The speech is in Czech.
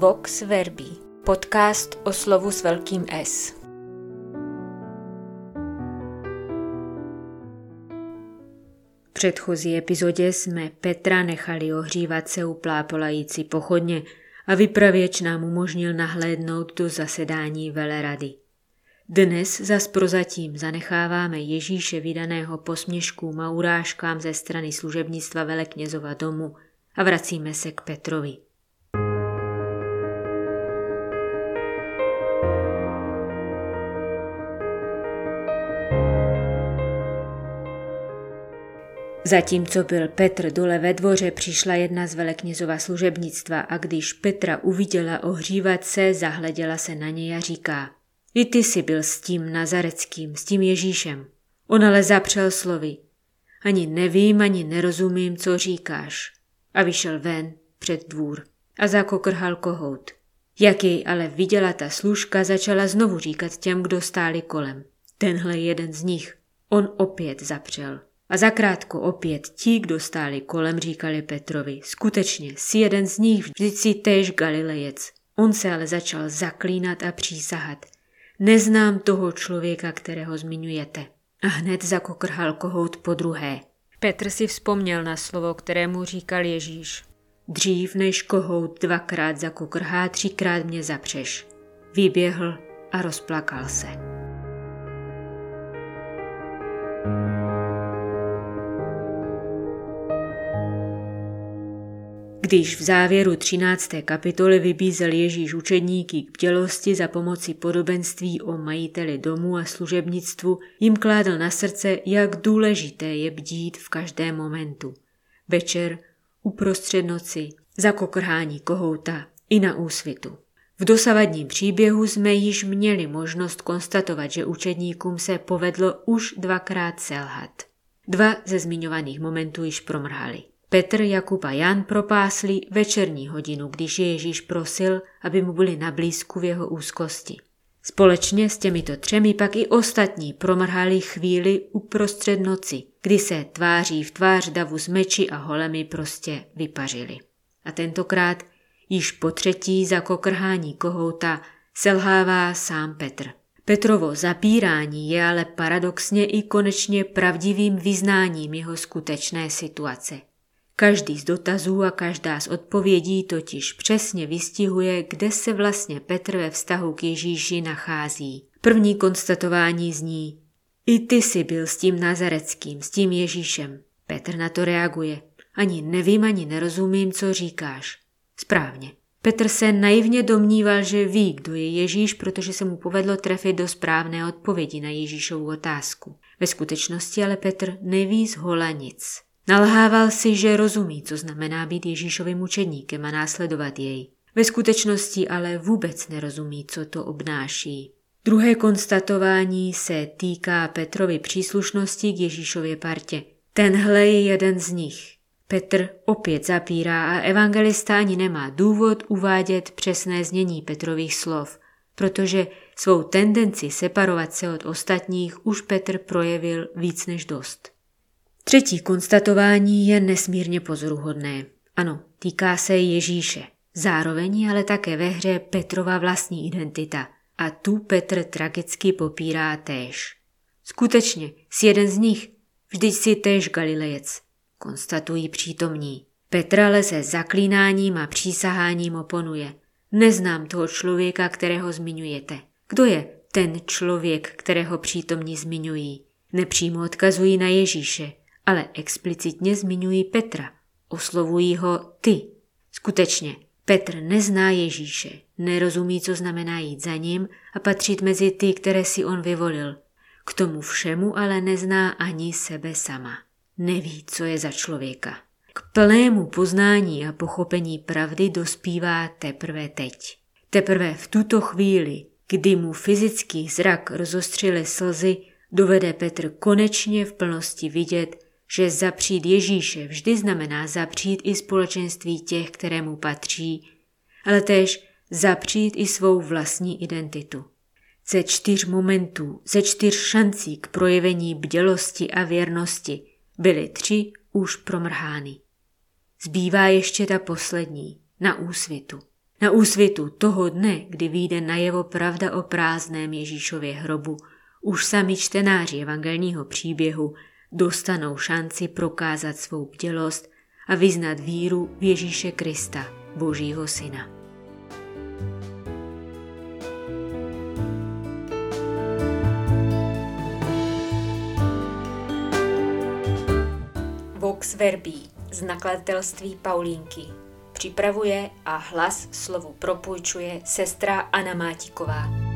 Vox Verbi, podcast o slovu s velkým S. V předchozí epizodě jsme Petra nechali ohřívat se u plápolající pochodně a vypravěč nám umožnil nahlédnout do zasedání velerady. Dnes zas prozatím zanecháváme Ježíše vydaného posměškům a urážkám ze strany služebnictva veleknězova domu a vracíme se k Petrovi. Zatímco byl Petr dole ve dvoře, přišla jedna z veleknězova služebnictva a když Petra uviděla ohřívat se, zahleděla se na něj a říká I ty jsi byl s tím Nazareckým, s tím Ježíšem. On ale zapřel slovy. Ani nevím, ani nerozumím, co říkáš. A vyšel ven před dvůr a zakokrhal kohout. Jak jej ale viděla ta služka, začala znovu říkat těm, kdo stáli kolem. Tenhle jeden z nich. On opět zapřel. A zakrátko opět ti, kdo stáli kolem, říkali Petrovi, skutečně, si jeden z nich, vždyť si též Galilejec. On se ale začal zaklínat a přísahat. Neznám toho člověka, kterého zmiňujete. A hned zakokrhal kohout po druhé. Petr si vzpomněl na slovo, kterému říkal Ježíš. Dřív než kohout dvakrát zakokrhá, třikrát mě zapřeš. Vyběhl a rozplakal se. Když v závěru 13. kapitoly vybízel Ježíš učedníky k bdělosti za pomoci podobenství o majiteli domu a služebnictvu, jim kládl na srdce, jak důležité je bdít v každém momentu. Večer, uprostřed noci, za kokrhání kohouta i na úsvitu. V dosavadním příběhu jsme již měli možnost konstatovat, že učedníkům se povedlo už dvakrát selhat. Dva ze zmiňovaných momentů již promrhali. Petr, Jakub a Jan propásli večerní hodinu, když Ježíš prosil, aby mu byli na blízku v jeho úzkosti. Společně s těmito třemi pak i ostatní promrhali chvíli uprostřed noci, kdy se tváří v tvář davu s meči a holemi prostě vypařili. A tentokrát již po třetí za kokrhání kohouta selhává sám Petr. Petrovo zapírání je ale paradoxně i konečně pravdivým vyznáním jeho skutečné situace. Každý z dotazů a každá z odpovědí totiž přesně vystihuje, kde se vlastně Petr ve vztahu k Ježíši nachází. První konstatování zní I ty jsi byl s tím Nazareckým, s tím Ježíšem. Petr na to reaguje. Ani nevím, ani nerozumím, co říkáš. Správně. Petr se naivně domníval, že ví, kdo je Ježíš, protože se mu povedlo trefit do správné odpovědi na Ježíšovu otázku. Ve skutečnosti ale Petr neví z hola nic. Nalhával si, že rozumí, co znamená být Ježíšovým učedníkem a následovat jej. Ve skutečnosti ale vůbec nerozumí, co to obnáší. Druhé konstatování se týká Petrovy příslušnosti k Ježíšově partě. Tenhle je jeden z nich. Petr opět zapírá a evangelista ani nemá důvod uvádět přesné znění Petrových slov, protože svou tendenci separovat se od ostatních už Petr projevil víc než dost. Třetí konstatování je nesmírně pozoruhodné. Ano, týká se Ježíše. Zároveň ale také ve hře Petrova vlastní identita. A tu Petr tragicky popírá též. Skutečně, s jeden z nich, vždyť si též Galilejec, konstatují přítomní. Petr ale se zaklínáním a přísaháním oponuje. Neznám toho člověka, kterého zmiňujete. Kdo je ten člověk, kterého přítomní zmiňují? Nepřímo odkazují na Ježíše, ale explicitně zmiňují Petra. Oslovují ho ty. Skutečně, Petr nezná Ježíše, nerozumí, co znamená jít za ním a patřit mezi ty, které si on vyvolil. K tomu všemu ale nezná ani sebe sama. Neví, co je za člověka. K plnému poznání a pochopení pravdy dospívá teprve teď. Teprve v tuto chvíli, kdy mu fyzický zrak rozostřily slzy, dovede Petr konečně v plnosti vidět, že zapřít Ježíše vždy znamená zapřít i společenství těch, kterému patří, ale též zapřít i svou vlastní identitu. Ze čtyř momentů, ze čtyř šancí k projevení bdělosti a věrnosti byly tři už promrhány. Zbývá ještě ta poslední, na úsvitu. Na úsvitu toho dne, kdy vyjde najevo pravda o prázdném Ježíšově hrobu, už sami čtenáři evangelního příběhu dostanou šanci prokázat svou bdělost a vyznat víru v Ježíše Krista, Božího Syna. Vox Verbi z nakladatelství Paulínky připravuje a hlas slovu propůjčuje sestra Anna Mátiková.